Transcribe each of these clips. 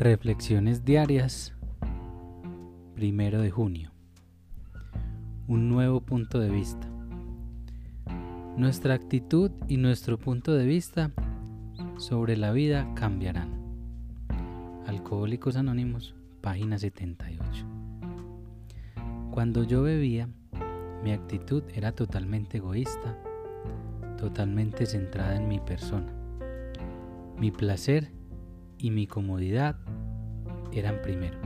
Reflexiones diarias, primero de junio. Un nuevo punto de vista. Nuestra actitud y nuestro punto de vista sobre la vida cambiarán. Alcohólicos Anónimos, página 78. Cuando yo bebía, mi actitud era totalmente egoísta, totalmente centrada en mi persona. Mi placer y mi comodidad eran primero.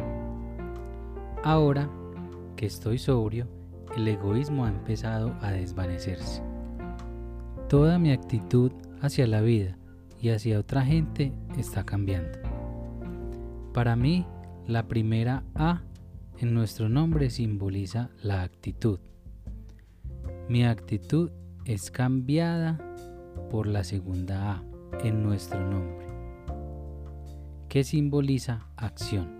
Ahora que estoy sobrio, el egoísmo ha empezado a desvanecerse. Toda mi actitud hacia la vida y hacia otra gente está cambiando. Para mí, la primera A en nuestro nombre simboliza la actitud. Mi actitud es cambiada por la segunda A en nuestro nombre que simboliza acción.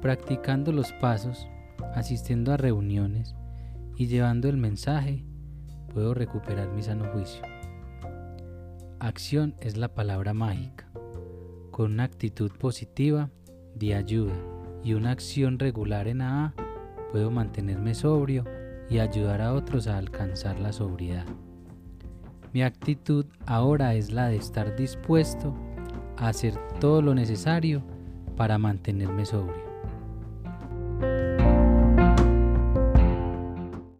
Practicando los pasos, asistiendo a reuniones y llevando el mensaje, puedo recuperar mi sano juicio. Acción es la palabra mágica. Con una actitud positiva de ayuda y una acción regular en AA, puedo mantenerme sobrio y ayudar a otros a alcanzar la sobriedad. Mi actitud ahora es la de estar dispuesto hacer todo lo necesario para mantenerme sobrio.